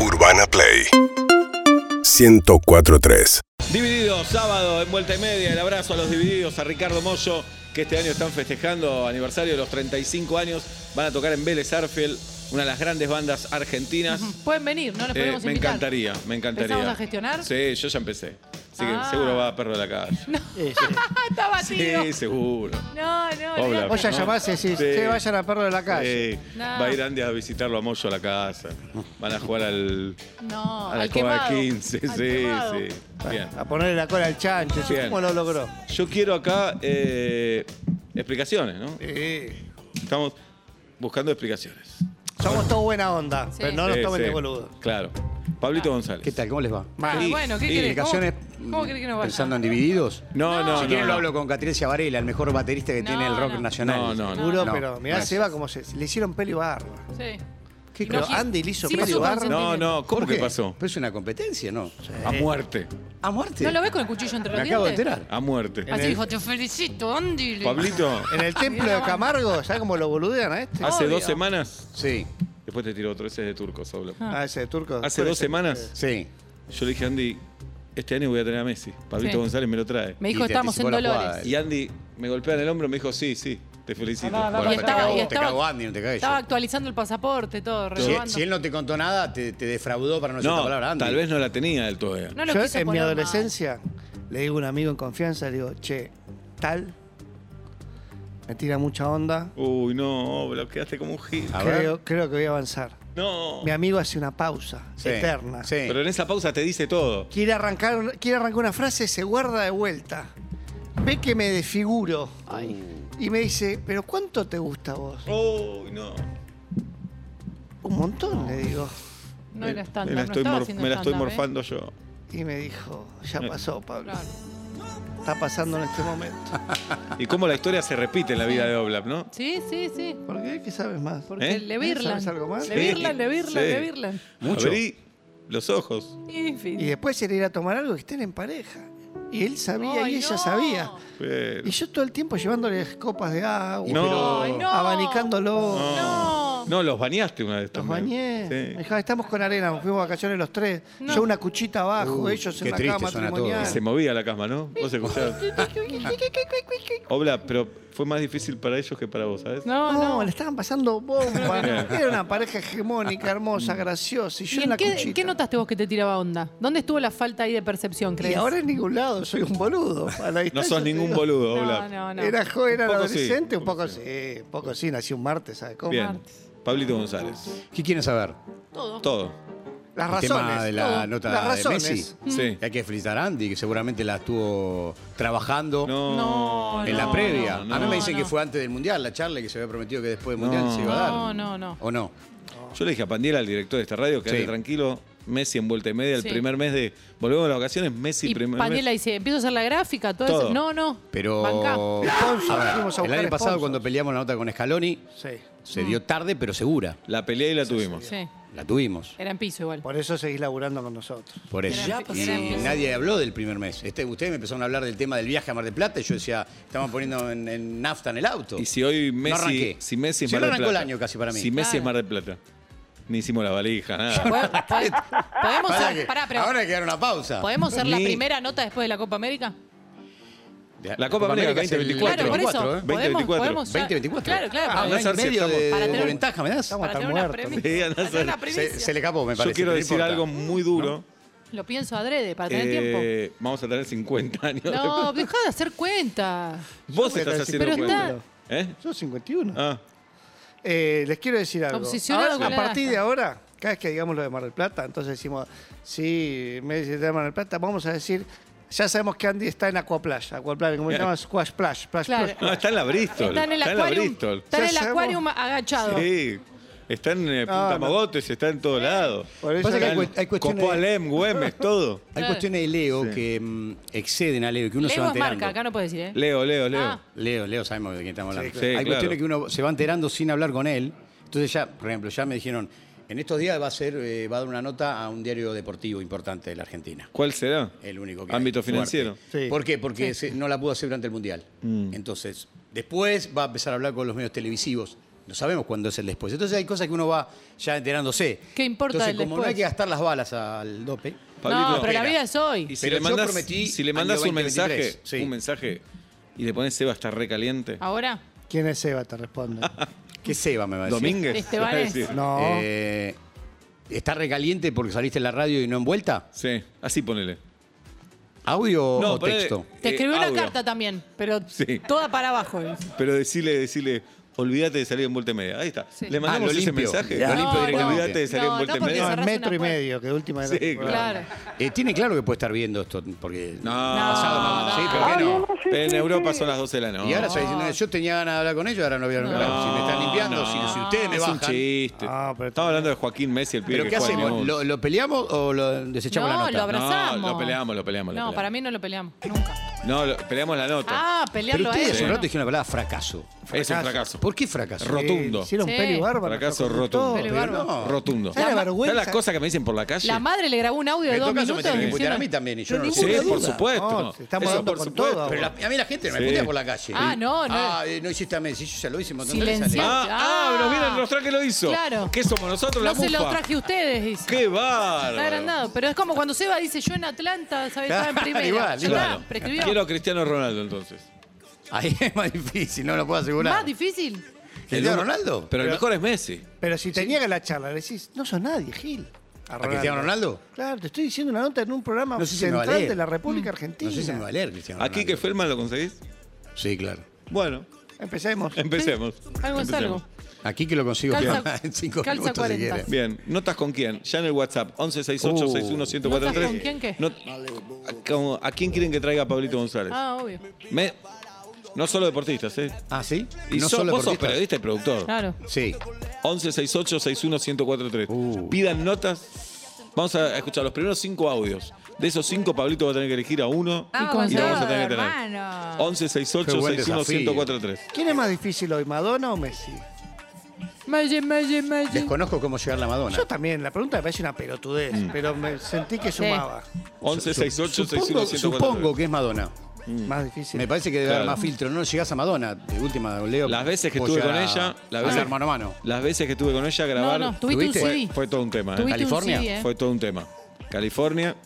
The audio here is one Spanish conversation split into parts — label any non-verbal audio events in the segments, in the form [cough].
Urbana Play 1043. Divididos, sábado en vuelta y media. El abrazo a los divididos, a Ricardo Mollo, que este año están festejando aniversario de los 35 años. Van a tocar en Vélez Arfield, una de las grandes bandas argentinas. Pueden venir, no nos Eh, podemos me invitar. encantaría, me encantaría. ¿Empezamos a gestionar? Sí, yo ya empecé. Así que Ah. seguro va a perro de la calle. [laughs] [laughs] Está batido. Sí, seguro. No, no, Obla. olvidate. Vos ya ¿no? llamás y decís, Sí. che, vayan a perro de la calle. Sí. No. Va a ir Andy a visitarlo a Mollo a la casa. Van a jugar al, No, a la al quemado. 15. Al Sí, quemado. sí. Bien. A ponerle la cola al chancho. Bien. ¿Cómo lo logró? Yo quiero acá eh, explicaciones, ¿no? Sí. Estamos buscando explicaciones. Somos todos buena onda, Sí. pero no nos Sí, tomen sí. de boludo. Claro. Pablito González. ¿Qué tal? ¿Cómo les va? Ah, bueno, ¿qué y querés? Explicaciones ¿Cómo, ¿Cómo querés que nos vaya? pensando en divididos. No, no, si no. quieren no. lo hablo con Catricia Varela, el mejor baterista que No, tiene el rock no. nacional. No, no, no. Juro, No, pero mirá gracias. Seba como se le hicieron pelo y barba. Sí. ¿Qué Andy le hizo y su barba. No, no. ¿Cómo que pasó? Pero es una competencia, ¿no? A muerte. ¿A muerte? ¿No lo ves con el cuchillo entre los Me acabo de enterar. A muerte. Así el- dijo, te felicito, Andy. Pablito, [laughs] En el templo de Camargo, ¿sabes cómo lo boludean a este? hace Obvio. dos semanas. Sí, Después te tiro otro, ese es de turco, Soblo. Ah, ese turco. Hace dos semanas sí. yo le dije a Andy, este año voy a tener a Messi. Pablito Sí. González me lo trae. Me dijo, estamos en Dolores. jugada. Y Andy me golpea en el hombro y me dijo, sí, sí, te felicito. Bueno, Y pero estaba- te cagó, y te estaba- cagó Andy, no te cagues Estaba yo. actualizando el pasaporte, todo, Si, si él no te contó nada, te, te defraudó para no decir No, palabra, Andy. tal vez no la tenía del todo. No lo Yo en mi adolescencia le digo a un amigo en confianza, le digo, che, tal, me tira mucha onda, Uy, no, lo quedaste como un gil. Creo, creo que voy a avanzar. No. Mi amigo hace una pausa Sí, eterna. Sí. Pero en esa pausa te dice todo. Quiere arrancar, quiere arrancar una frase, se guarda de vuelta. Ve que me desfiguro. Y me dice, ¿pero cuánto te gusta a vos? Uy, no. Un montón, le digo. No era Me estándar, la no estaba haciendo me la estoy ¿eh? morfando yo. Y me dijo, ya pasó, Pablo. Claro. Está pasando en este momento. Y cómo la historia se repite en la vida de Oblap, ¿no? Sí, sí, sí. ¿Por qué? ¿Qué sabes más? Porque ¿Eh? le virlan. ¿Sabes algo más? Le virlan, le virlan, Sí. le virlan. Mucho. Abrí los ojos. En fin. Y después era ir a tomar algo que estén en pareja. Y él sabía y ella no. sabía. Pero- Y yo todo el tiempo llevándole copas de agua, No. Ay, no. abanicándolo. No. No, los bañaste una vez Los también. bañé. Sí. Me dijo, estamos con arena, nos fuimos de vacaciones los tres. No. Yo una cuchita abajo, ellos qué en la triste cama suena todo. matrimonial. Y se movía la cama, ¿no? Vos escuchabas. Oblap, [laughs] pero fue más difícil para ellos que para vos, ¿sabes? No, No, no. le estaban pasando bomba. Era una pareja hegemónica, hermosa, graciosa. Y yo ¿Y en en la qué, cuchita. qué notaste vos que te tiraba onda? ¿Dónde estuvo la falta ahí de percepción, Y crees? ahora en ningún lado, soy un boludo. A la No sos ningún boludo, No, Oblap. no, no. Era joven, era sí, adolescente, un poco sí. sí, un poco sí, nací un martes, ¿sabes cómo? Bien. Martes. Pablito González. ¿Qué quieren saber? Todo. Todo. Las El razones. tema de la nota Las de. Messi. Sí. Hay que felicitar a Andy, que seguramente la estuvo trabajando No. No, en la previa. no, a mí me dicen no. que fue antes del Mundial, la charla, que se había prometido que después del Mundial No. se iba a dar. No, no, no. ¿O no? Yo le dije a Pandiela, al director de esta radio, que Sí. tranquilo. Messi en vuelta y media, el Sí. primer mes de. Volvemos a las vacaciones, Messi Y primer mes. dice, empiezo a hacer la gráfica, todo, Todo. eso. No, no. Pero. Sponsor, el año pasado cuando peleamos la nota con Scaloni, Sí. se dio tarde pero segura. La pelea y la tuvimos. Sí. La tuvimos. Era en piso igual. Por eso seguís laburando con nosotros. Por eso. Era- Y nadie habló del primer mes. Este, ustedes me empezaron a hablar del tema del viaje a Mar del Plata y yo decía, estaban poniendo en, en nafta en el auto. Y si hoy Messi. arranqué. si Messi es Si Mar no del arrancó Plata. el año casi para mí. Si Messi es. Mar del Plata. Ni hicimos la valija, nada. ¿Pod- pod- ¿Podemos Pará ser, que- pará, pero, ahora hay que dar una pausa. ¿podemos ser la primera nota después de la Copa América? La Copa América es el 2024. Claro, por eso. 24, ¿eh? ¿Podemos, 2024. podemos ya- 2024. Claro, claro. Ah, y Para medio de, tener de un- ventaja, ¿me das? Estamos para tener una muertos. premisa. Sí, andá a Para tener una hacer- Se, le escapó, me Yo parece. quiero no decir importa. algo muy duro. Lo pienso adrede, para tener tiempo. Eh, vamos a tener 50 años. No, deja de hacer cuenta. Vos a estás haciendo Pero cuenta. está- ¿Eh? Yo 51. Ah, Eh, les quiero decir algo. Obsesionado Ahora, con a la partir de ahora, cada vez que digamos lo de Mar del Plata, entonces decimos, sí, me dice de Mar del Plata, vamos a decir, ya sabemos que Andy está en Aquaplash. Aquaplash, ¿cómo se llama? Squash Plash. Plash, Claro. Plash, no, está en la Bristol. Está en el la acuario. Bristol. Está en Ya el sabemos. acuario agachado. Sí. Está en eh, Punta no. Mogotes, está en todos lados. Por eso Pasa que hay cu- hay cuestiones- Copo Alem, Güemes, todo. [laughs] Hay Claro. cuestiones de Leo Sí. que mm, exceden a Leo, que uno se va Leo es enterando. marca, acá no puedes decir, ¿eh? Leo, Leo, Leo. Ah. Leo, Leo, sabemos de quién estamos hablando. Sí, claro. Hay Sí, cuestiones claro. que uno se va enterando sin hablar con él. Entonces ya, por ejemplo, ya me dijeron, en estos días va a ser, eh, va a dar una nota a un diario deportivo importante de la Argentina. ¿Cuál será? El único que Ámbito hay, financiero. Sí. ¿Por qué? Porque se- no la pudo hacer durante el Mundial. Mm. Entonces, después va a empezar a hablar con los medios televisivos No sabemos cuándo es el después. Entonces hay cosas que uno va ya enterándose. ¿Qué importa Entonces, el como no hay que gastar las balas al dope. Pablito, no, pero la vida es hoy. Y si Pero le yo mandas, prometí si le mandas un 2023, mensaje, sí. un mensaje y le pones Seba está recaliente. ¿Ahora? ¿Quién es Eva? Te responde. [laughs] ¿Qué Seba me va a decir? Domínguez. Estebanés. va a decir. No. Eh, ¿Está recaliente porque saliste en la radio y no envuelta? Sí, así ponele. ¿Audio No, o ponele- texto? Te Eh, escribió una audio. carta también, pero Sí. toda para abajo. Pero decirle, decirle, olvídate de salir en vuelta y media. Ahí está. Sí. Le mandamos Ah, lo ese limpio. mensaje. Lo limpio No, directamente. Olvídate de salir No, en vuelta no, y media. No, metro y medio, que de última Sí, era- Claro. Eh, tiene claro que puede estar viendo esto, porque... No, pasado, no, sí, no. ¿por qué no? En Europa son las 12 de la noche. Y ahora está diciendo, yo tenía ganas de hablar con ellos, ahora no voy a hablar con ellos. Si me están limpiando, si, si ustedes me es un bajan... chiste. Ah, pero- Estamos hablando de Joaquín Messi, el pibe ¿Pero que qué hacemos? ¿Lo, lo peleamos o lo desechamos no, la lo nota? abrazamos. No, lo peleamos, lo peleamos, lo No, peleamos. para mí no lo peleamos. Nunca. No, lo- peleamos la nota. Ah, Pero pelearlo a ustedes él. hace un ¿no? rato dijeron la palabra fracaso. es un fracaso. ¿Por qué fracaso? Rotundo. Hicieron Sí. peli bárbaro. Fracaso rotundo. Peli bárbaro. No. Rotundo. ¿Sabes la ¿Sabes vergüenza? las cosas que me dicen por la calle? La madre le grabó un audio de En dos todo caso me minutos. tienen que putear a mí diciendo- también y yo no lo Sí, sé. ninguna por duda. supuesto. No, estamos Eso dando por con supuesto. todo. Pero la- a mí la gente me Sí. putea por la calle. Ah, no, no. Ah, eh, no hiciste a Messi, yo ya lo hice un montón de veces. Silenciar. Ah, ah, nos viene a mostrar que lo hizo. Claro. ¿Qué somos nosotros, la No se lo mufa? traje a ustedes, dice. ¡Qué bárbaro! Está agrandado. Pero es como cuando Seba dice, yo en Atlanta, ¿sabes? Estaba en [laughs] primera. Igual, Ya igual. prescribió. Quiero a Cristiano Ronaldo entonces. Ahí [laughs] es más difícil, no lo puedo asegurar. Más difícil. ¿Cristiano Ronaldo? Pero el mejor es Messi. Pero si te niega la charla, le decís, no sos nadie, Gil. ¿A Cristiano Ronaldo? Claro, te estoy diciendo una nota en un programa No sé si me va a central leer. de la República Argentina. No sé si me va a leer Cristiano ¿Aquí Ronaldo. que Feldman lo conseguís? Sí, claro. Bueno, Empecemos. empecemos. Algo es Empecemos. algo. Aquí que lo consigo Calza- en cinco calza minutos 40. si. Bien, ¿notas con quién? Ya en el WhatsApp, 1168 61 ¿Notas con quién qué? ¿A, a quién quieren que traiga a Pablito González? Ah, obvio. Me- no solo deportistas, ¿eh? Ah, ¿sí? Y no so- solo vos sos deportistas. periodista y productor. Claro. Sí. 1168 61 1043 Uh. Pidan notas. Vamos a escuchar los primeros cinco audios. De esos cinco, Pablito va a tener que elegir a uno. Y con y lo vamos a tener que tener. hermano. 1168 Qué buen 61 desafío. 1043 ¿Quién es más difícil hoy, Madonna o Messi? Magic, magic, magic. Desconozco cómo llegar la Madonna. Yo también, la pregunta me parece una pelotudez, Mm. pero me sentí que sumaba. 1168 61 Supongo, 1043 supongo que es Madonna. Más difícil. Me parece que debe Claro. haber más filtro. No llegás a Madonna. De última, Leo. Las veces que puedo estuve con llegar a- ella, las a veces, mano a mano. las veces que estuve con ella a No, grabar, no, tuviste un fue, fue todo un tema. ¿eh? Tuviste California. un CD, ¿eh? Fue todo un tema. California.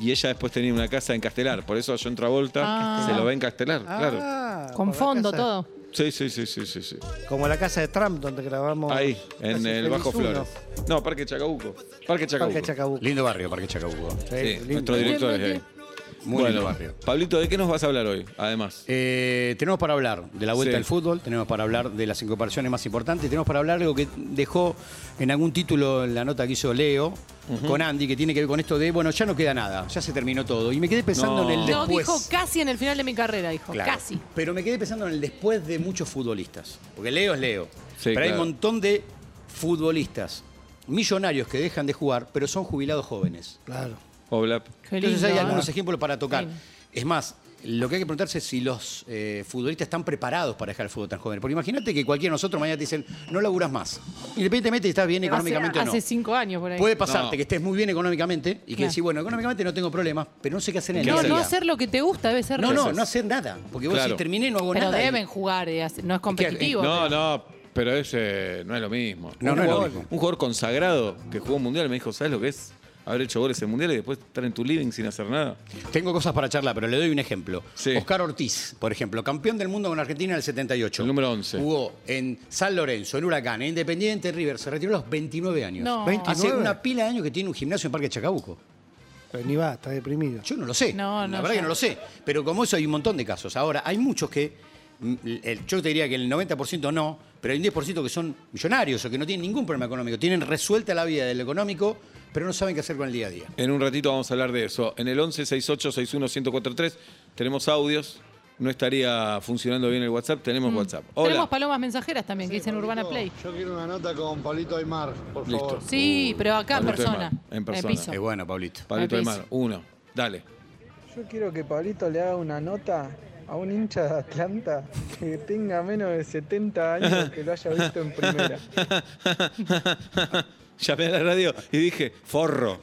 Y ella después tenía una casa en Castelar. Por eso John Travolta Ah. se lo ve en Castelar, claro. Ah, por Con la fondo, casa- todo. Sí, sí, sí, sí, sí, sí. Como la casa de Trump, donde grabamos. Ahí, en Casi el Feliz Bajo Uno. Flores. No, Parque Chacabuco. Parque Chacabuco. Parque Chacabuco. Lindo barrio, Parque Chacabuco. Sí, Sí, lindo. nuestro director es de ahí. Muy bueno, lindo barrio. Pablito, ¿de qué nos vas a hablar hoy? Además. Eh, tenemos para hablar de la vuelta Sí. al fútbol, tenemos para hablar de las incorporaciones más importantes, tenemos para hablar de algo que dejó en algún título en la nota que hizo Leo con Andy, que tiene que ver con esto de, bueno, ya no queda nada, ya se terminó todo. Y me quedé pensando No. en el No, después. dijo casi en el final de mi carrera, dijo. Claro. Casi. Pero me quedé pensando en el después de muchos futbolistas. Porque Leo es Leo. Sí, pero hay un montón de futbolistas millonarios que dejan de jugar, pero son jubilados jóvenes. Claro. Oblap. Entonces hay ¿eh? algunos ejemplos para tocar. Sí. Es más, lo que hay que preguntarse es si los eh, futbolistas están preparados para dejar el fútbol tan joven. Porque imagínate que cualquiera de nosotros mañana te dicen, no laburas más. Independientemente de si estás bien económicamente hace, o no. hace cinco años por ahí. Puede pasarte No. que estés muy bien económicamente y que Claro. decís, bueno, económicamente no tengo problemas, pero no sé qué hacer en el no, día no día. hacer lo que te gusta debe ser No, no, no hacer nada. Porque vos Claro. si terminé no hago Pero nada. y- deben jugar, eh, hace- no es competitivo. No, pero- no, pero ese no es lo mismo. No, un, no es lo jugador, mismo. un jugador consagrado que jugó un mundial me dijo, ¿sabes lo que es? Haber hecho goles en mundial y después estar en tu living sin hacer nada. Tengo cosas para charlar, pero le doy un ejemplo. Sí. Oscar Ortiz, por ejemplo, campeón del mundo con Argentina en el 78. El número 11. Jugó en San Lorenzo, en Huracán, en Independiente, River. Se retiró a los 29 años. No. Hace 29. una pila de años que tiene un gimnasio en Parque Chacabuco. Pero ni va, está deprimido. Yo no lo sé. No, no, La verdad ya. que no lo sé. Pero como eso hay un montón de casos. Ahora, hay muchos que. El- yo te diría que el 90% no, pero hay un 10% que son millonarios o que no tienen ningún problema económico. Tienen resuelta la vida del económico, pero no saben qué hacer con el día a día. En un ratito vamos a hablar de eso. En el 11 68 61 1043 tenemos audios. No estaría funcionando bien el WhatsApp, tenemos WhatsApp. Hola. Mm. Tenemos palomas mensajeras también que dicen Urbana Play. Yo quiero una nota con Pablito Aymar, por Listo. favor. Sí, pero acá en Pablito persona. En persona. piso. Es bueno, Pablito. Pablito Al de piso. Mar, uno. Dale. Yo quiero que Pablito le haga una nota a un hincha de Atlanta que tenga menos de 70 años que lo haya visto en primera. [laughs] Llamé a la radio y dije, forro.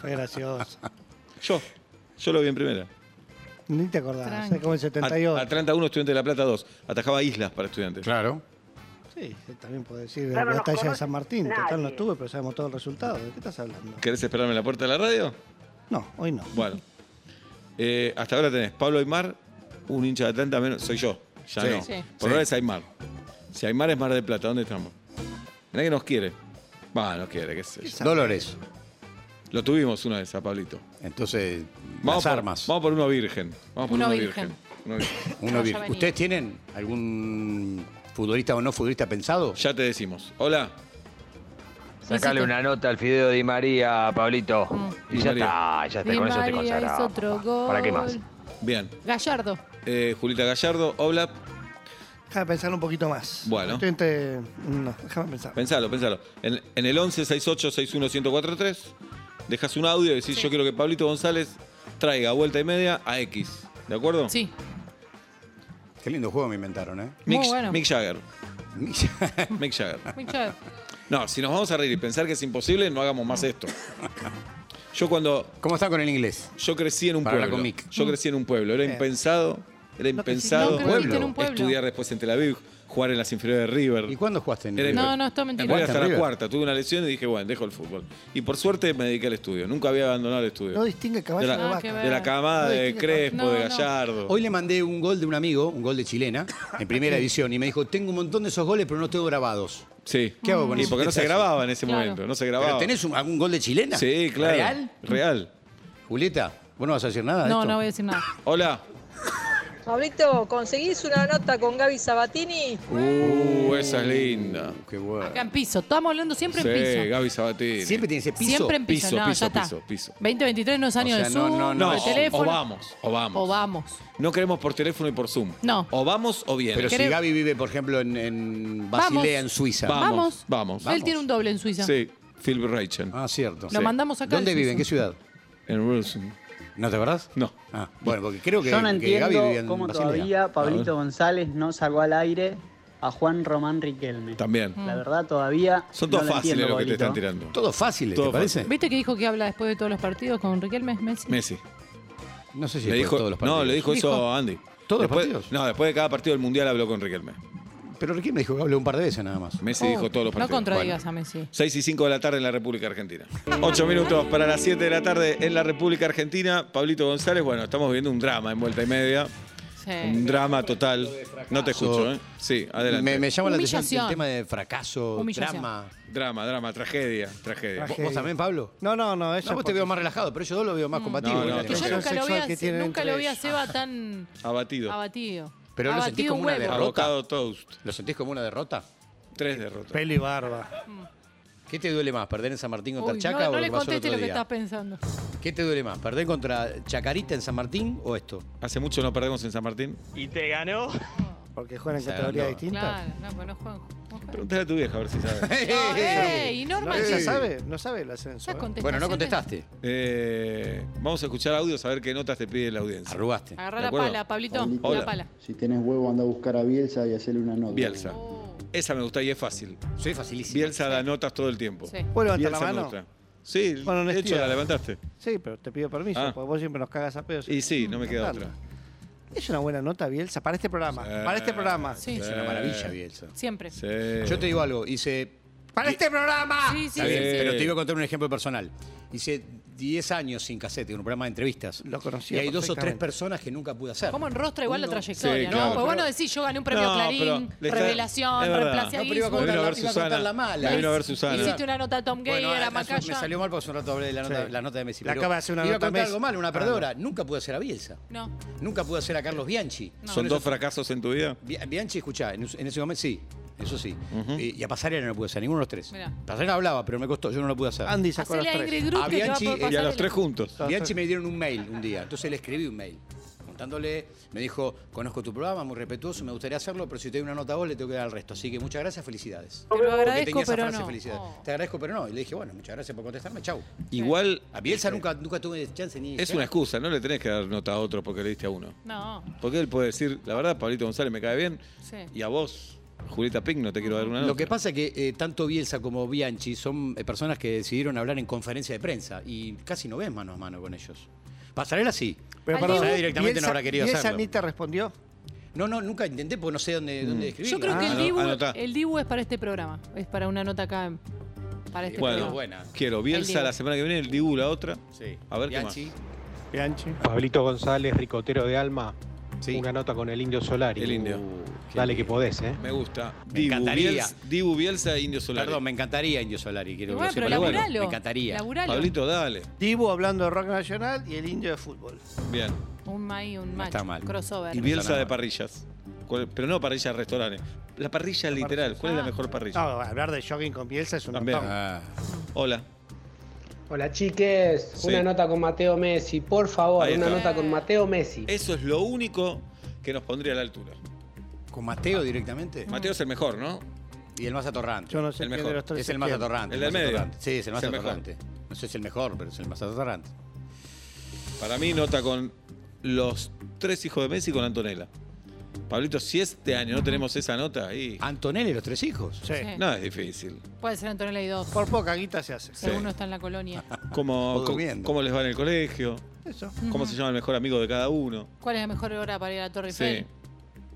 Fue gracioso. Yo, yo lo vi en primera. Ni te acordás, Tranqui. es como el At- 78. Atlanta 1, Estudiante de La Plata 2. Atajaba islas para estudiantes. Claro. Sí, también puede decir de Claro, la batalla de conoce San Martín. Total, no nadie. estuve, pero sabemos todo el resultado. ¿De qué estás hablando? ¿Querés esperarme en la puerta de la radio? No, hoy no. Bueno. Eh, hasta ahora tenés Pablo Aymar, un hincha de Atlanta menos. Soy yo. Ya Sí. no. Sí. Por Sí. ahora es Aymar. Si Aymar es Mar del Plata, ¿dónde estamos? Mirá que nos quiere. Va, no quiere, qué sé yo. Dolores. Lo tuvimos una vez a Pablito. Entonces, Vamos las por, armas. Vamos por uno virgen. Vamos por Uno uno, virgen. virgen. Uno virgen. [laughs] Uno. ¿Ustedes tienen algún futbolista o no futbolista pensado? Ya te decimos. Hola. Sacale una nota al fideo Di María, Pablito. Mm. Y Di ya María. está, ya está, Di con eso te gol. ¿Para qué más? Bien. Gallardo. Eh, Julita Gallardo, Oblap. Déjame pensar un poquito más. Bueno. Estoy entre... No, déjame pensar. Pensalo, pensalo. En, en el 11 68 61 1043 dejas un audio y decís Sí. yo quiero que Pablito González traiga vuelta y media a X. ¿De acuerdo? Sí. Qué lindo juego me inventaron, ¿eh? Muy Mick, bueno. Mick Jagger. Mick Jagger. Mucho- No, si nos vamos a reír y pensar que es imposible, no hagamos más esto. [laughs] Yo cuando ¿Cómo está con el inglés? yo crecí en un Para pueblo, yo crecí en un pueblo, era impensado, era No, que sí, impensado no creciste en un pueblo. estudiar después en Tel Aviv, jugar en las inferiores de River. ¿Y cuándo jugaste en Era No, no, es todo En hasta la River. cuarta, tuve una lesión y dije, bueno, dejo el fútbol. Y por suerte me dediqué al estudio, nunca había abandonado el estudio. No distingue caballo de, la, Ah, vaca. de la camada No de Crespo, de No, no. Gallardo. Hoy le mandé un gol de un amigo, un gol de chilena, en primera división, y me dijo, tengo un montón de esos goles, pero no tengo grabados. Sí. ¿Qué hago con Y eso? porque no se ¿Qué grababa en ese Claro. momento, no se ¿Pero grababa. tenés un- algún gol de chilena? Sí, claro. ¿Real? Real. Julieta, ¿vos no vas a decir nada de No, esto? no voy a decir nada. Hola. Pablito, ¿conseguís una nota con Gaby Sabatini? Uh, esa es linda. Qué bueno. Acá en piso. Estamos hablando siempre en Sí, piso. Gaby Sabatini. Siempre tiene ese piso. Siempre en piso. Piso, no, piso, ya está. piso, piso. 2023 no es año O sea, de no, Zoom, no, No, o- teléfono. o vamos, o vamos. O vamos. No queremos por teléfono y por Zoom. No. O vamos o bien. Pero si Creo- Gaby vive, por ejemplo, en, en Vamos. Basilea, en Suiza. Vamos, Vamos. vamos. Él tiene un doble en Suiza. Sí, Phil Reichen. Ah, cierto. Lo mandamos acá. ¿Dónde al vive? ¿En qué Suiza. ciudad? En Wilson. ¿No te acordás? No. Ah, bueno, porque creo que, Yo no que Gaby entiendo vivía en cómo Basilea. todavía. Pablito González no sacó al aire a Juan Román Riquelme. También. Mm. La verdad todavía Son no todos lo fáciles entiendo, lo que te están Pablito. tirando. Todo fácil, ¿te Todo parece? ¿Viste que dijo que habla después de todos los partidos con Riquelme? Messi. Messi. No sé si Le dijo, todos los partidos. no, le dijo, eso a Andy. ¿Todos los partidos? No, después de cada partido del Mundial habló con Riquelme. Pero Riquelme dijo que habló un par de veces nada más. Messi Oh, dijo todos los No partidos. contradigas a Messi. 6 y 5 de la tarde en la República Argentina. 8 minutos para las 7 de la tarde en la República Argentina. Pablito González, bueno, estamos viviendo un drama en vuelta y media. Un Sí. drama total. No te escucho, ¿eh? Sí, adelante. Me, me llama la atención Humillación. el tema de fracaso, Humillación. drama. Drama, drama, tragedia, tragedia. ¿Vos, vos también, Pablo? No, no, no. Ella No, vos te veo más relajado, pero yo dos lo veo más combativo. No, no, que Mm. Que yo Tensión nunca lo vi sexual a, que tienen nunca entre lo vi a ellos. Seba tan Abatido. abatido. Pero lo sentís abatido como un una huevo. derrota. Toast. ¿Lo sentís como una derrota? Tres derrotas. Peli barba. ¿Qué te duele más, perder en San Martín contra Uy, Chaca no, o no lo le que pasó el conteste otro lo que día? estás pensando. ¿Qué te duele más, perder contra Chacarita en San Martín o esto? Hace mucho no perdemos en San Martín. ¿Y te ganó? Porque juegan en Se categorías agrandó. distintas. Claro, no, pues no juegan. no. Pregúntale a tu vieja a ver si sabe. [laughs] No, [laughs] ey, y Norma, ¿Ella ¿qué? sabe? No sabe el ascenso. ¿eh? Bueno, no contestaste. Eh, vamos a escuchar audios a ver qué notas te pide la audiencia. Arrugaste. Agarrá ¿De la acuerdo? pala, Pablito. La pala. Si tenés huevo, anda a buscar a Bielsa y hacerle una nota. Bielsa. Oh, Esa me gusta y es fácil. Soy facilísimo. Bielsa da notas todo el tiempo. sí. ¿Puedo levantar Bielsa la mano? Sí, Bueno, de hecho la levantaste. Sí, pero te pido permiso, Ah. porque vos siempre nos cagas a pedos. Y sí, no me queda Claro. otra. Es una buena nota, Bielsa, para este programa. Sí. Para este programa. Sí. Es una maravilla, Bielsa. Siempre. Sí. Yo te digo algo, hice... ¡Para este programa! Sí, sí, Está sí. bien, Sí. pero te iba a contar un ejemplo personal. Hice 10 años sin casete, un programa de entrevistas. Lo conocía Y hay dos o tres perfectamente. personas que nunca pude hacer. ¿Cómo enrostra igual la trayectoria, Sí, no? claro, Porque vos pero- no decís, yo gané un premio No, pero Clarín, le está- revelación, es verdad. a No, pero iba a contar Vino a la, ver iba a Susana. contar la mala. Vino a ver Susana. Hiciste una nota a Tom Gay, Bueno, era ah, Macaya. me salió mal porque hace un rato hablé de la nota, Sí. la nota de Messi. Le pero acaba de hacer una iba a nota a contar Messi. algo mal, una Ah, perdedora. Nunca pude hacer a Bielsa. No. Nunca pude hacer a Carlos Bianchi. No. ¿Son dos fracasos en tu vida? Bi- Bianchi, escuchá, en, en ese momento sí, eso sí. y, y a Pasarela no pude hacer, ninguno de los tres. Mirá. Pasarela hablaba, pero me costó, yo no lo pude hacer. Andy sacó Hacele los a tres. A Bianchi, a Y a los tres juntos. Bianchi me dieron un mail un día, entonces le escribí un mail. Contándole, me dijo, conozco tu programa, muy respetuoso, me gustaría hacerlo, pero si te doy una nota a vos, le tengo que dar al resto. Así que muchas gracias, felicidades. Te lo Porque agradezco, tenía esa pero frase, no. felicidades. Oh. Te agradezco, pero no. Y le dije, bueno, muchas gracias por contestarme, chau. Igual A Bielsa nunca, nunca tuve chance ni es una excusa, no le tenés que dar nota a otro porque le diste a uno. No, Porque él puede decir, la verdad, Pablito González me cae bien, sí. y a vos, Julieta Pink, no te quiero dar una nota. Lo que pasa es que eh, tanto Bielsa como Bianchi son eh, personas que decidieron hablar en conferencia de prensa y casi no ves mano a mano con ellos. Pasarela sí. Pero perdón, Pasarela directamente no habrá querido Bielsa hacerlo. ni te respondió. No, no, nunca intenté porque no sé dónde, dónde escribirla. Yo creo que el ano- Dibu, anotá. el Dibu es para este programa. Es para una nota acá en- para este Bueno, programa. buena. quiero El Bielsa la semana que viene, el Dibu la otra. Sí. A ver qué más. Bianchi. Bianchi. Pablito González, ricotero de alma. Sí. Una nota con el Indio Solari. El Indio. Uh, Dale que podés, ¿eh? Me gusta. Me Dibu, encantaría. Bielsa, Dibu, Bielsa e Indio Solari. Perdón, me encantaría Indio Solari. Quiero bueno, lo pero sepa. Bueno, laburalo. me encantaría. Laburalo. Pablito, dale. Dibu hablando de rock nacional y el indio de fútbol. Bien. Un, ahí, un match, está mal. crossover. Y Bielsa de parrillas. ¿Cuál- Pero no parrillas restaurantes. La parrilla literal. ¿Cuál es la Ah. mejor parrilla? No, hablar de jogging con Bielsa es un También. Ah, Hola. Hola chiques, Sí. una nota con Mateo Messi, por favor, una nota con Mateo Messi. Eso es lo único que nos pondría a la altura. ¿Con Mateo directamente? Mateo es el mejor, ¿no? Y el más atorrante. Yo no sé El mejor. de los tres Es el más atorrante. El del más medio. atorrante. Sí, es el más Es el mejor. atorrante. No sé si es el mejor, pero es el más atorrante. Para mí, nota con los tres hijos de Messi con Antonella. Pablito, si este año no tenemos esa nota ahí. Antonelli y los tres hijos. Sí. Sí. No, es difícil. Puede ser Antonella y dos. Por poca guita se hace. Sí. uno está en la colonia. [laughs] ¿Cómo, cómo, durmiendo. cómo les va en el colegio? Eso. ¿Cómo se llama el mejor amigo de cada uno? ¿Cuál es la mejor hora para ir a la Torre Sí. Eiffel?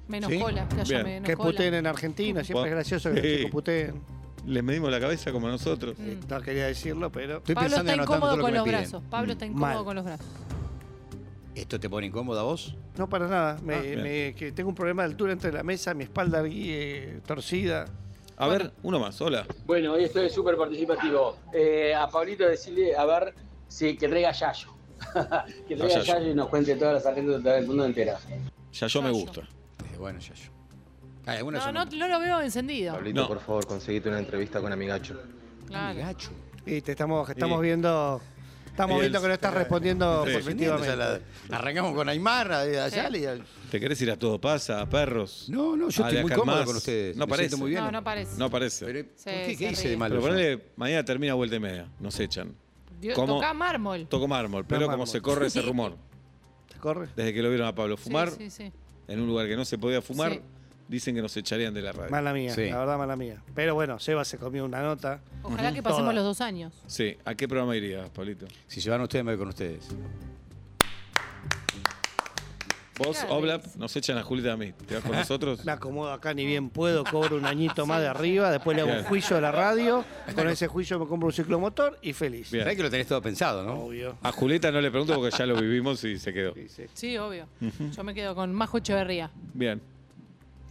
Menos Sí. cola, que haya Bien. menos Que cola. puteen en Argentina, siempre es gracioso que los Sí. chicos puteen. Les medimos la cabeza como nosotros. Mm. No quería decirlo, pero. Estoy Pablo pensando está en todo incómodo con los brazos. Pablo está incómodo Mal. con los brazos. ¿Esto te pone incómodo a vos? No para nada. Me, Ah, me- que tengo un problema de altura entre la mesa, mi espalda erguí- torcida. A ver, uno más, hola. Bueno, hoy estoy súper participativo. Eh, a Pablito decirle a ver si que traiga Yayo. [laughs] que traiga Yayo. Yayo y nos cuente todas las anécdotas del mundo entera. Ya yo me Yayo. gusta. Eh, bueno, ya yo. Ah, No, no, no lo veo encendido. Pablito, No. por favor, conseguite una entrevista con Amigacho. Claro. gacho. Y te estamos, estamos Sí. viendo. Estamos viendo que no estás respondiendo positivamente. Arrancamos con Aymar, a- ¿Te querés ir a todo pasa, a perros? No, no, yo estoy muy cómodo más? con ustedes. No Me parece. muy bien. No, no parece. No parece. Pero, Sí, ¿Por qué? se ¿Qué hice de malo? Pero ponele, mañana termina vuelta y media. Nos echan. Dios. Toca mármol. Toco mármol, pero como mármol. se corre ese rumor. ¿Te corre? Desde que lo vieron a Pablo fumar Sí, sí, sí. en un lugar que no se podía fumar, Sí. Dicen que nos echarían de la radio. Mala mía, Sí. la verdad, mala mía. Pero bueno, Seba se comió una nota. Ojalá que pasemos Toda. los dos años. Sí, ¿a qué programa irías, Pablito? Si se van ustedes, me voy con ustedes. Vos, Claro. Oblap, nos echan a Julieta a mí. ¿Te vas con [laughs] nosotros? Me acomodo acá ni bien puedo, cobro un añito más de arriba, después le hago un Bien. juicio a la radio, con ese juicio me compro un ciclomotor y feliz. Bien. Sabés que lo tenés todo pensado, ¿no? Obvio. A Julieta no le pregunto porque ya lo vivimos y se quedó. Sí, sí. Sí, obvio. Yo me quedo con Majo Echeverría. Bien.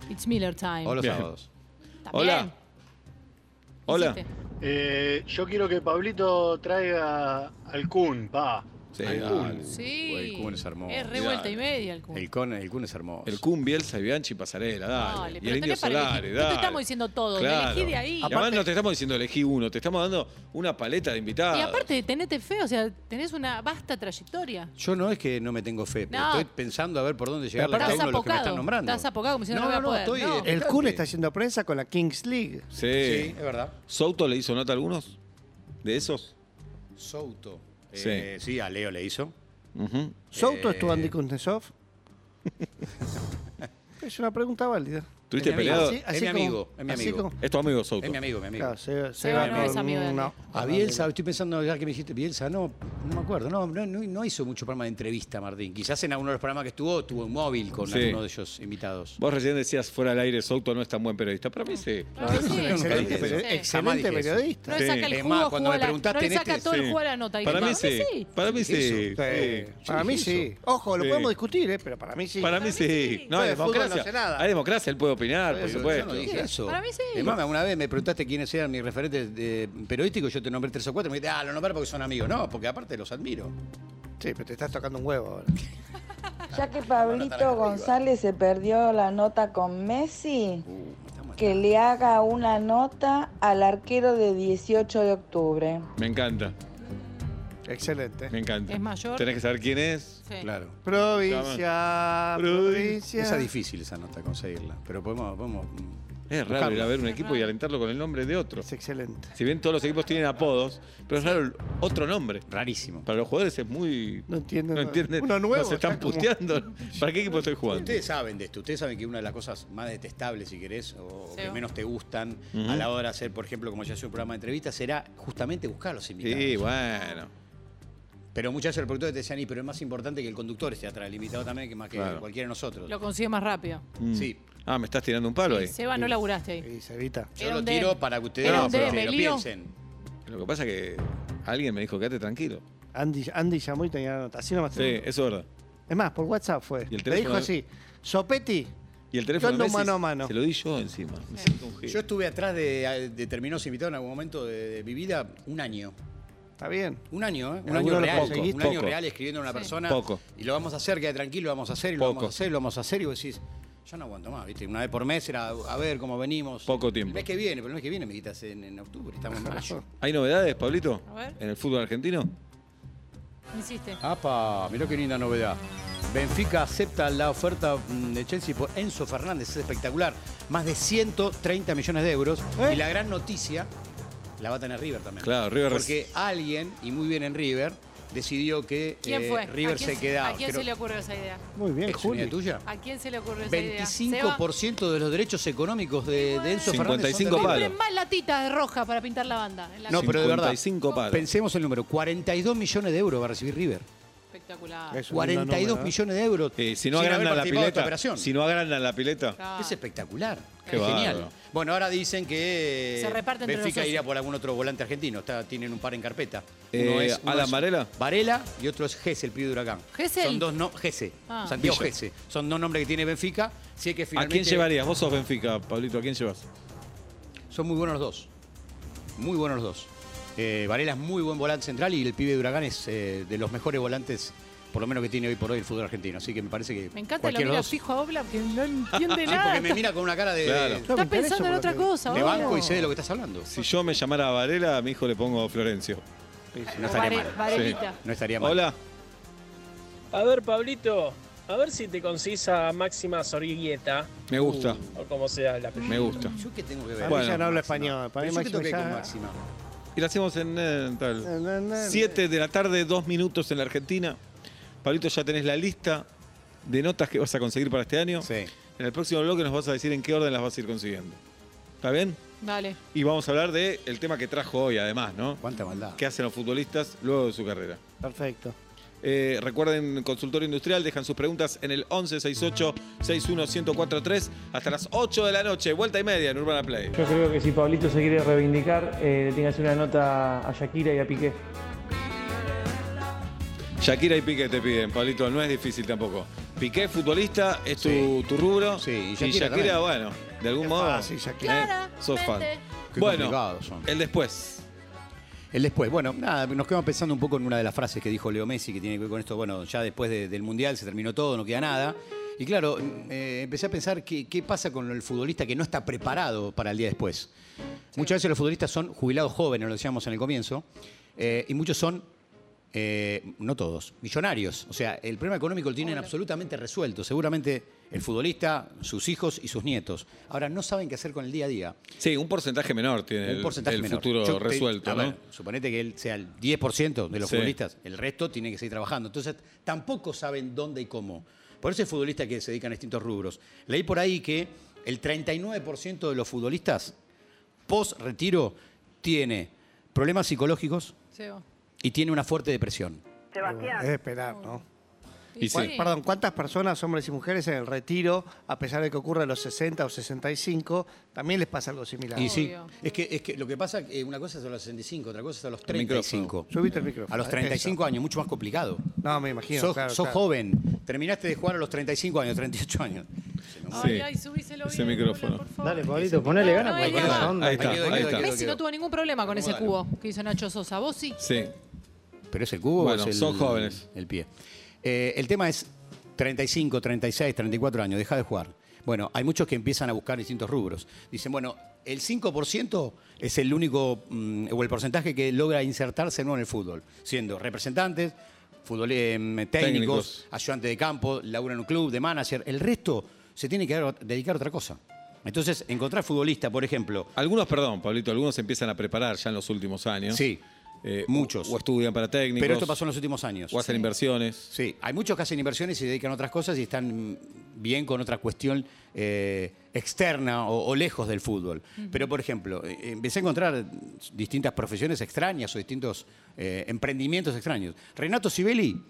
It's Miller time. O los Bien. sábados. También. Hola. Hola. Eh, yo quiero que Pablito traiga al Kun, pa. Sí, Ay, dale. Kun. Sí. El Kun es hermoso. Es revuelta y media el Kun. El Kun, el Kun es hermoso. El Kun, Bielsa y Bianchi Pasarela, dale. Dale, y el Indio Solari, elegir. No te dale. estamos diciendo todo, Claro. elegí de ahí. Y además no te estamos diciendo elegí uno, te estamos dando una paleta de invitados. Y aparte, tenete fe, o sea, tenés una vasta trayectoria. Yo no es que no me tengo fe, pero No. estoy pensando a ver por dónde Estás cada uno de los que me están nombrando. Estás apocado como si no, No, lo voy a no, poder. estoy- No. El Kun está haciendo prensa con la Kings League. Sí. Sí, es verdad. ¿Souto le hizo nota a algunos? ¿De esos? Souto. Sí. Eh, sí, a Leo le hizo. Ujú. ¿Souto Eh, es tu Andy Kuznetsov? [laughs] es una pregunta válida. ¿Tuviste Es mi amigo. peleado? Así- Es mi como- amigo, es mi amigo. como- Es tu amigo Souto. Es mi amigo, mi amigo. Claro, Seba, Seba no no- es amigo de Andy. no. A Bielsa, estoy pensando, ya que me dijiste Bielsa, no, no me acuerdo, no, no, no, no hizo mucho programa de entrevista, Martín. Quizás en alguno de los programas que estuvo, tuvo un móvil con Sí. alguno de ellos invitados. Vos recién decías fuera del aire, Souto no es tan buen periodista. Para mí sí. Para mí sí. Excelente, Sí. excelente periodista. No le saca el jugo, cuando me preguntaste no saca este- todo el jugo a la nota. Y Para mí sí. Para mí sí. Para mí sí. Ojo, lo podemos discutir, ¿eh? pero para mí sí. Para mí sí. No, hay democracia. Hay democracia, él puede opinar, por supuesto. Yo no dije eso. Para mí sí. Es más, una vez me preguntaste quiénes eran mis referentes de periodísticos, yo te nombré tres o cuatro, me dijiste, ah, lo nombré porque son amigos. No, porque aparte los admiro. Sí, pero te estás tocando un huevo ahora. [laughs] Ya que Pablito González se perdió la nota con Messi, que le haga una nota al arquero de 18 de octubre. Me encanta, Excelente. me encanta. Es mayor. Tenés que saber quién es. Sí. Claro. Provincia, provincia. Esa es difícil esa nota conseguirla, pero podemos, podemos mm, Es raro ir a ver un Es equipo y alentarlo con el nombre de otro. Es excelente. Si bien todos los equipos tienen apodos, pero es raro otro nombre. rarísimo. Para los jugadores es muy. No entiendo. No entienden. Uno nuevo. Nos están ya como- puteando. ¿Para qué equipo estoy jugando? Ustedes saben de esto, ustedes saben que una de las cosas más detestables, si querés, o Sí. que menos te gustan a la hora de hacer, por ejemplo, como yo hacía un programa de entrevistas, será justamente buscar a los invitados. Sí, bueno. Pero muchas veces los productores te decían, pero es más importante que el conductor esté atrás, el invitado también, que más que Claro. cualquiera de nosotros. Lo consigue más rápido. Mm. Sí. Ah, me estás tirando un palo ahí. Seba, no laburaste ahí. Y se evita. Yo Era lo un tiro para que ustedes Era lo, un DM, lo lío. piensen. Lo que pasa es que alguien me dijo, quédate tranquilo. Andy, Andy llamó y tenía la nota. Así nomás. Sí, eso es verdad. Es más, por WhatsApp fue. ¿Y el Le dijo teléfono? así, Sopetti, Y el teléfono ¿Qué de Messi mano a mano? se lo di yo encima. Me siento un gil. Yo estuve atrás de determinados invitados en algún momento de, de mi vida un año. Está bien. Un año, ¿eh? Un ¿Alguno año real. Un año real escribiendo a una Sí. persona. Poco. Y lo vamos a hacer, queda tranquilo, lo vamos a hacer, y lo Poco. vamos a hacer, y lo vamos a hacer. Y vos decís, yo no aguanto más, ¿viste? Una vez por mes era a ver cómo venimos. Poco El tiempo. mes que viene, pero el mes que viene me quitas en, en octubre, estamos en mayo. [laughs] ¿Hay novedades, Pablito? A ver. ¿En el fútbol argentino? Me hiciste. ¡Apa! Mirá qué linda novedad. Benfica acepta la oferta mm, de Chelsea por Enzo Fernández, es espectacular. Más de 130 millones de euros. Y la gran noticia la va a tener River también. Claro, River Porque alguien, y muy bien en River, decidió que ¿Quién eh, fue? River ¿A quién se quedaba. ¿A quién creo- se le ocurrió esa idea? Muy bien, ¿Es una idea Juli. tuya? ¿A quién se le ocurrió esa idea? Seba. 25% de los derechos económicos de, de Enzo Fernández. son 55 de River. palos. Compren más latitas de roja para pintar la banda. en la No, pero de verdad. 55 palos. Pensemos el número. 42 millones de euros va a recibir River. Espectacular. Es un 42 número, ¿eh? millones de euros. Eh, si no sin haber agrandan la participado de esta pileta, operación. si no agrandan la pileta. Es espectacular. Qué es genial. bárbaro. Bueno, ahora dicen que Se reparte entre los Benfica socios. irá por algún otro volante argentino. Está, tienen un par en carpeta. Eh, Alan Varela. Varela y otro es Gese, el pibe de Huracán. ¿Gesell? Son dos no Gese. Ah. Santiago Villa. Gese. Son dos nombres que tiene Benfica. Si es que ¿a finalmente quién llevarías? Vos sos Benfica, Pablito, ¿a quién llevas? Son muy buenos los dos. Muy buenos los dos. Eh, Varela es muy buen volante central y el pibe de Huracán es eh, de los mejores volantes, por lo menos que tiene hoy por hoy el fútbol argentino. Así que me parece que. Me encanta lo mira dos- fijo a Obla que no [laughs] entiende Sí, nada. porque me mira con una cara de, Claro. Está pensando en otra cosa. de banco y sé de lo que estás hablando. Si yo me llamara Varela, a mi hijo le pongo Florencio. No estaría mal. Varelita. No estaría mal. Hola. A ver, Pablito, a ver si te conseguís a Máxima Sorguieta. Me gusta. O como sea la Me gusta. ¿Yo qué tengo que ver? Bueno. mí ya no habla español. Para mí ya- Máxima. Y la hacemos en eh, tal. Na, na, na, 7 de la tarde, dos minutos en la Argentina. Pablito, ya tenés la lista de notas que vas a conseguir para este año. Sí. En el próximo bloque nos vas a decir en qué orden las vas a ir consiguiendo. ¿Está bien? Dale. Y vamos a hablar del tema que trajo hoy, además, ¿no? Cuánta maldad. ¿Qué hacen los futbolistas luego de su carrera? Perfecto. Eh, recuerden, consultorio industrial, dejan sus preguntas en el 1168-61-1043 hasta las 8 de la noche, vuelta y media en Urbana Play. Yo creo que si Pablito se quiere reivindicar, eh, le tiene que hacer una nota a Shakira y a Piqué. Shakira y Piqué te piden, Pablito, no es difícil tampoco. Piqué, futbolista, es tu, tu rubro. Sí, y y Shakira Shakira, también. bueno, de algún Qué modo. fácil, Shakira. eh, sos fan. Qué Bueno, son. el después. El después, bueno, nada, nos quedamos pensando un poco en una de las frases que dijo Leo Messi, que tiene que ver con esto, bueno, ya después de- del Mundial se terminó todo, no queda nada. Y claro, eh, empecé a pensar qué, qué pasa con el futbolista que no está preparado para el día después. Muchas veces los futbolistas son jubilados jóvenes, lo decíamos en el comienzo, eh, y muchos son, eh, no todos, millonarios. O sea, el problema económico lo tienen absolutamente resuelto. Seguramente el futbolista, sus hijos y sus nietos. Ahora, no saben qué hacer con el día a día. Sí, un porcentaje menor tiene Un el, porcentaje el menor. futuro Yo te- resuelto, a ¿no? ver, suponete que él sea el 10% de los Sí. futbolistas, el resto tiene que seguir trabajando. Entonces, tampoco saben dónde y cómo. Por eso hay futbolistas que se dedican a distintos rubros. Leí por ahí que el 39% de los futbolistas post-retiro tiene problemas psicológicos Seba. Y tiene una fuerte depresión. Es de esperar, ¿no? Y sí. ¿Cuál- Perdón, ¿cuántas personas, hombres y mujeres, en el retiro, a pesar de que ocurre a los 60 o 65, también les pasa algo similar? Y sí, es que, es que lo que pasa es que una cosa es a los 65, otra cosa es a los El micrófono. 35. Subite el micrófono. A los 35 años, mucho más complicado. No, me imagino. sos claro, sos claro. joven, terminaste de jugar a los 35 años, 38 años. Ay, ay, subíselo ese bien, micrófono. Obla, por favor. Dale, Pablito, ponele ganas onda. Ahí está, ahí está. Messi no tuvo ningún problema con ese cubo que hizo Nacho Sosa. ¿Vos sí? Sí. ¿Pero es el cubo Bueno, o es el, son jóvenes. el pie? Eh, el tema es 35, 36, 34 años, deja de jugar. Bueno, hay muchos que empiezan a buscar distintos rubros. Dicen, bueno, el 5% es el único, mm, o el porcentaje que logra insertarse ¿no? en el fútbol, siendo representantes, fútbol, eh, técnicos, Técnicos. ayudantes de campo, labura en un club, de manager. El resto se tiene que dedicar a otra cosa. Entonces, encontrar futbolista, por ejemplo, Algunos, perdón, Pablito, algunos se empiezan a preparar ya en los últimos años. sí, Eh, muchos. O, o estudian para técnicos. pero esto pasó en los últimos años. O hacen inversiones. Sí, hay muchos que hacen inversiones y se dedican a otras cosas y están bien con otra cuestión eh, externa o, o lejos del fútbol. Pero, por ejemplo, eh, empecé a encontrar distintas profesiones extrañas o distintos eh, emprendimientos extraños. Renato Sibeli,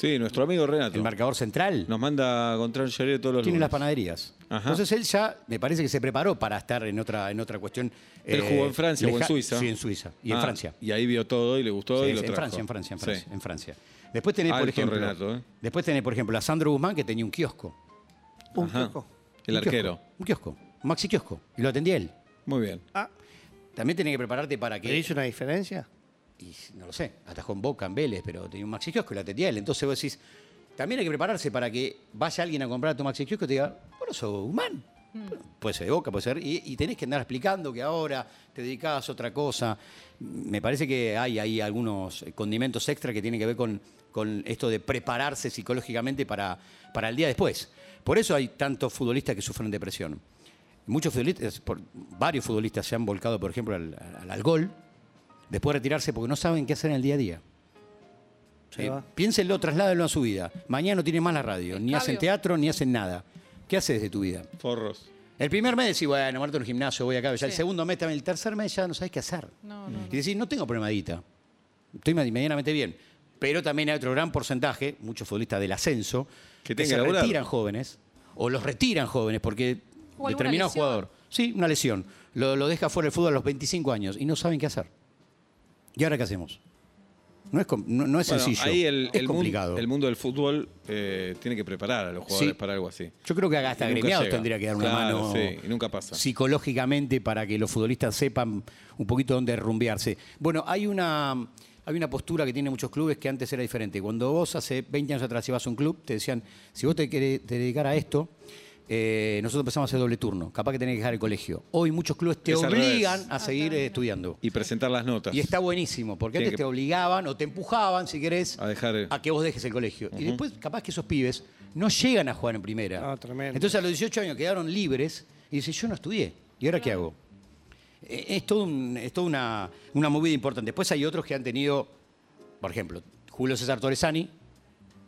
Sí, nuestro amigo Renato. el marcador central, Nos manda contra todos los tiene lunes. las panaderías. Ajá. Entonces él ya me parece que se preparó para estar en otra, en otra cuestión. Él eh, jugó en Francia o en Suiza. Sí, en Suiza. Y en Ah, Francia. Y ahí vio todo y le gustó Sí, y lo en trajo. Francia, en Francia, en Francia, Sí. en Francia. Después tenés, por Alto ejemplo, Renato, ¿eh? después tenés, por ejemplo, a Sandro Guzmán que tenía un kiosco. Un Ajá. kiosco. El Un kiosco, arquero. un kiosco, un maxi kiosco. Y lo atendía él. Muy bien. También tenés que prepararte para ¿Le que. hizo una diferencia? Y no lo sé, atajó en Boca, en Vélez, pero tenía un maxi kiosco y lo atendía él. Entonces vos decís, también hay que prepararse para que vaya alguien a comprar tu maxi kiosco y te diga, bueno, sos Guzmán. Puede ser de Boca, puede ser. Y, y tenés que andar explicando que ahora te dedicás a otra cosa. Me parece que hay ahí algunos condimentos extra que tienen que ver con, con esto de prepararse psicológicamente para, para el día después. Por eso hay tantos futbolistas que sufren depresión. Muchos futbolistas, por- varios futbolistas se han volcado, por ejemplo, al, al- al gol, después de retirarse porque no saben qué hacer en el día a día. Se Eh, va. piénsenlo, trasládenlo a su vida. Mañana no tienen más la radio, ni hacen teatro, ni hacen nada. ¿Qué haces de tu vida? Forros. El primer mes decís, bueno, muerto en un gimnasio, voy acá. Ya el segundo mes, también el tercer mes ya no sabes qué hacer. No, no. Y decís, no tengo problemadita. Estoy med- medianamente bien. Pero también hay otro gran porcentaje, muchos futbolistas del ascenso, Que se retiran jóvenes o los retiran jóvenes porque determinado lesión. jugador, sí, una lesión, lo, lo deja fuera del fútbol a los 25 años y no saben qué hacer. ¿Y ahora qué hacemos? No es, no, no es Bueno, sencillo, ahí el, es el complicado. el mundo del fútbol eh, tiene que preparar a los jugadores Sí. para algo así. Yo creo que hasta agremiados tendría que dar una Claro, mano Sí, y nunca pasa. psicológicamente para que los futbolistas sepan un poquito dónde rumbearse. Bueno, hay una, hay una postura que tienen muchos clubes que antes era diferente. Cuando vos hace 20 años atrás ibas a un club, te decían, si vos te querés te dedicar a esto, eh, nosotros empezamos a hacer doble turno. Capaz que tenés que dejar el colegio. Hoy muchos clubes te Es al obligan revés. a seguir eh, estudiando. Y presentar las notas. Y está buenísimo, porque Tiene antes que- te obligaban o te empujaban, si querés, A dejar. eh, a que vos dejes el colegio. Y después, capaz que esos pibes no llegan a jugar en primera. No, tremendo. Entonces a los 18 años quedaron libres y dicen, yo no estudié. ¿Y ahora qué hago? Eh, Es todo, un- es toda una, una movida importante. Después hay otros que han tenido, por ejemplo, Julio César Torresani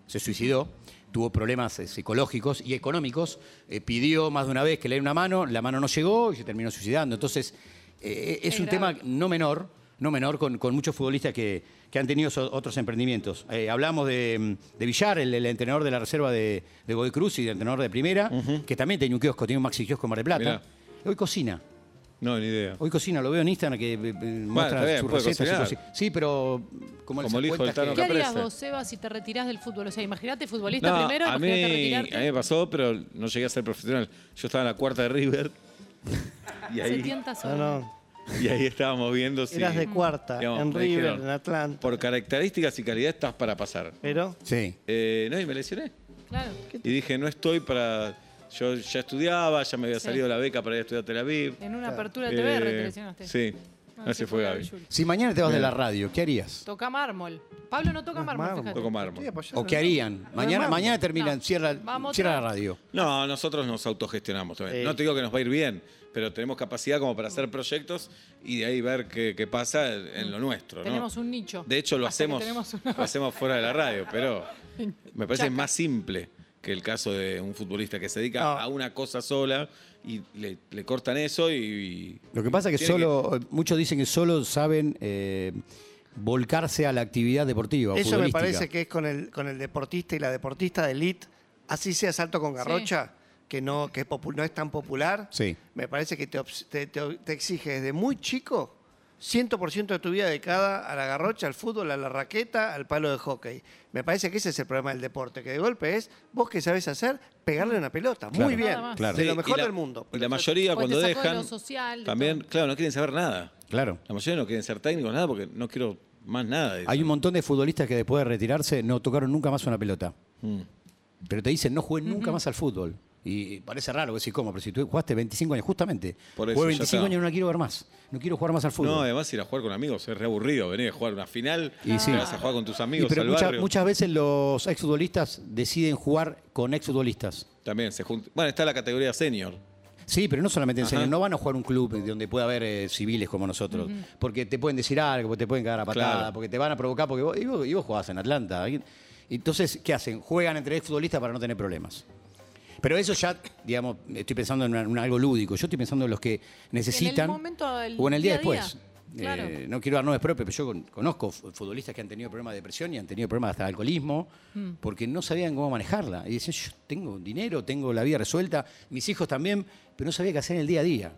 se suicidó, tuvo problemas eh, psicológicos y económicos, eh, pidió más de una vez que le dé una mano, la mano no llegó y se terminó suicidando. Entonces, eh, es, Es un grave. tema no menor, no menor con, con muchos futbolistas que, que han tenido so- otros emprendimientos. Eh, hablamos de, de Villar, el, el entrenador de la reserva de, de Godoy Cruz y el entrenador de primera, que también tenía un kiosco, tiene un maxi kiosco en Mar del Plata. Mirá. Hoy cocina. No, ni idea. Hoy cocina, lo veo en Instagram que eh, eh, muestra bien, sus puede recetas. y cocinar. cosas. Sí, pero como, Como el hijo del Tano ¿Qué harías Caprese. vos, Seba, si te retirás del fútbol? O sea, imagínate futbolista No, primero, a mí, imagínate a mí me pasó, pero no llegué a ser profesional. Yo estaba en la cuarta de River. [laughs] Y Se ahí, tienta No, y ahí estábamos viendo si. Eras de cuarta, digamos, en me River, dijeron, en Atlanta. Por características y calidad estás para pasar. Pero, Sí. Eh, no, y me lesioné. Claro. Y dije, no estoy para. Yo ya estudiaba, ya me había Sí. salido la beca para ir a estudiar Tel Aviv. En una apertura de te Eh, lesionaste. Sí, Ah, así sí, fue Gaby. Si mañana te vas de la radio, ¿qué harías? Toca mármol. Pablo no toca mármol, mármol. fíjate. Toco mármol. ¿O qué harían? Mañana, mañana terminan, No. cierra, cierra la radio. No, nosotros nos autogestionamos también. Sí. No te digo que nos va a ir bien, pero tenemos capacidad como para hacer proyectos y de ahí ver qué, qué pasa en lo nuestro. ¿no? Tenemos un nicho. De hecho, lo Hasta hacemos, lo hacemos fuera de la radio, pero [laughs] me parece Chaca. más simple que el caso de un futbolista que se dedica No. a una cosa sola y le, le cortan eso y... Lo que pasa es que solo, muchos dicen que solo saben eh, volcarse a la actividad deportiva. Eso me parece que es con el, con el deportista y la deportista de elite, así sea salto con garrocha, que, no, que es no es tan popular. Sí. Me parece que te- te- te exige desde muy chico 100% de tu vida dedicada a la garrocha, al fútbol, a la raqueta, al palo de hockey. Me parece que ese es el problema del deporte, que de golpe es vos que sabés hacer, pegarle una pelota. Claro. Muy bien. Claro. De lo y mejor la- del mundo. Y la mayoría cuando de dejan... lo social, de también, todo. claro, no quieren saber nada. Claro. La mayoría no quieren ser técnicos, nada, porque no quiero más nada. de Hay un montón de futbolistas que después de retirarse no tocaron nunca más una pelota. Mm. Pero te dicen, no jugué nunca más al fútbol. Y parece raro decir, ¿cómo? Pero si tú jugaste 25 años, justamente. Por eso, Jugué ya 25 está. años y no la quiero ver más. No quiero jugar más al fútbol. No, además ir a jugar con amigos es re aburrido. Venir a jugar una final Y sí. vas a jugar con tus Y amigos pero al mucha- barrio. muchas veces los exfutbolistas deciden jugar con exfutbolistas. También se junta. Bueno, está la categoría senior. Sí, pero no solamente en Ajá. serio. No van a jugar un club donde pueda haber eh, civiles como nosotros. Porque te pueden decir algo, porque te pueden cagar a patada, Claro. porque te van a provocar. Porque vos, y, vos, y vos jugás en Atlanta. Entonces, ¿qué hacen? Juegan entre exfutbolistas para no tener problemas. Pero eso ya, digamos, estoy pensando en, una- en algo lúdico. Yo estoy pensando en los que necesitan. momento del o en el día, día a día. después. Claro. Eh, no quiero dar nombres propios, pero yo con- conozco fu- futbolistas que han tenido problemas de depresión y han tenido problemas hasta de alcoholismo Mm. porque no sabían cómo manejarla. Y decían, yo tengo dinero, tengo la vida resuelta, mis hijos también, pero no sabía qué hacer en el día a día.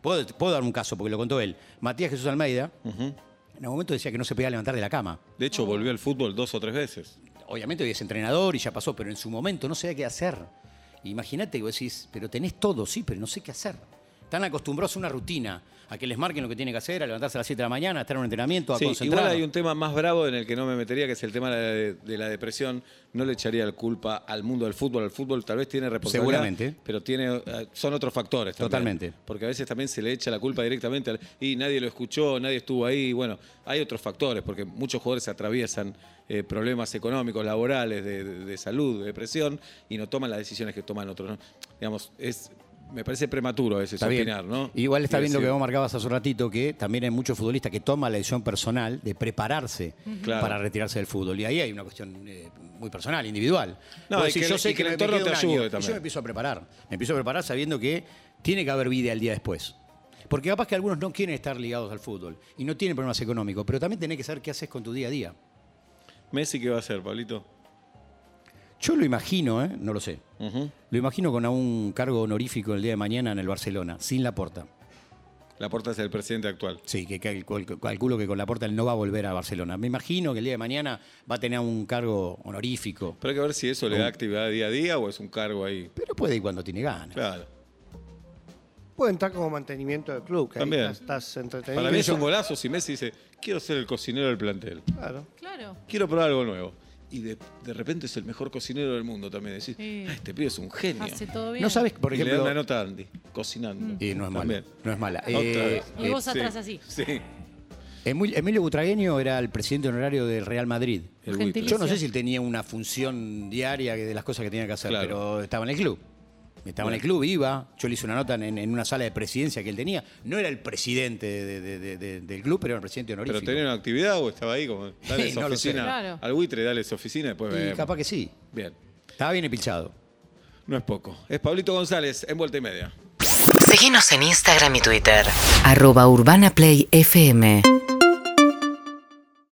Puedo, puedo dar un caso, porque lo contó él. Matías Jesús Almeida, en un momento decía que no se podía levantar de la cama. De hecho, volvió al fútbol dos o tres veces. Obviamente hoy es entrenador y ya pasó, pero en su momento no sabía qué hacer. Imagínate que vos decís, pero tenés todo, sí, pero no sé qué hacer. Están acostumbrados a una rutina, a que les marquen lo que tienen que hacer, a levantarse a las 7 de la mañana, a estar en un entrenamiento, a Sí, igual hay un tema más bravo en el que no me metería, que es el tema de, de la depresión. No le echaría la culpa al mundo del fútbol. El fútbol tal vez tiene responsabilidad. Seguramente. Pero tiene, eh, son otros factores también. Totalmente. Porque a veces también se le echa la culpa directamente al, y nadie lo escuchó, nadie estuvo ahí. Bueno, hay otros factores, porque muchos jugadores atraviesan eh, problemas económicos, laborales, de, de- de salud, de depresión, y no toman las decisiones que toman otros. ¿no? Digamos, es, me parece prematuro a veces Está bien. ¿no? Igual está bien lo que decir- vos marcabas hace un ratito, que también hay muchos futbolistas que toman la decisión personal de prepararse para retirarse del fútbol. Y ahí hay una cuestión eh, muy personal, individual. No, y que- yo sé que que, el entorno te un ayude año, y también. Yo me empiezo a preparar. Me empiezo a preparar sabiendo que tiene que haber vida el día después. Porque capaz que algunos no quieren estar ligados al fútbol y no tienen problemas económicos, pero también tenés que saber qué haces con tu día a día. Messi, ¿qué va a hacer, Pablito? Yo lo imagino, ¿eh? no lo sé. Lo imagino con un cargo honorífico el día de mañana en el Barcelona, sin la porta. La porta es el presidente actual. Sí, que calculo, que con la porta él no va a volver a Barcelona. Me imagino que el día de mañana va a tener un cargo honorífico. Pero hay que ver si eso le da actividad día a día o es un cargo ahí. Pero puede ir cuando tiene ganas. Claro. Puede entrar como mantenimiento del club, que ahí También. estás, estás entretenido. Para mí es un golazo si Messi dice, quiero ser el cocinero del plantel. Claro. Claro. Quiero probar algo nuevo. Y de, de repente es el mejor cocinero del mundo también. Decís, Sí. "Ah, este pibe es un genio. Hace todo bien. No sabes, por Y le ejemplo. una nota a Andy, cocinando. Y no es mala. No es mala. Otra Eh. Y vos atrás así. Sí. Emil- Emilio Butragueño era el presidente honorario del Real Madrid. Yo no sé si él tenía una función diaria de las cosas que tenía que hacer, Claro. pero estaba en el club. Estaba en el club, iba. Yo le hice una nota en, en una sala de presidencia que él tenía. No era el presidente de- de- de- de- del club, pero era el presidente honorífico. ¿Pero tenía una actividad o estaba ahí como, [laughs] dale no sé. oficina Claro. al buitre, dale esa oficina y después Y vemos. capaz que sí. Bien. Estaba bien empilchado. No es poco. Es Pablito González, en vuelta y media. Síguenos en Instagram y Twitter. Arroba Urbana Play FM.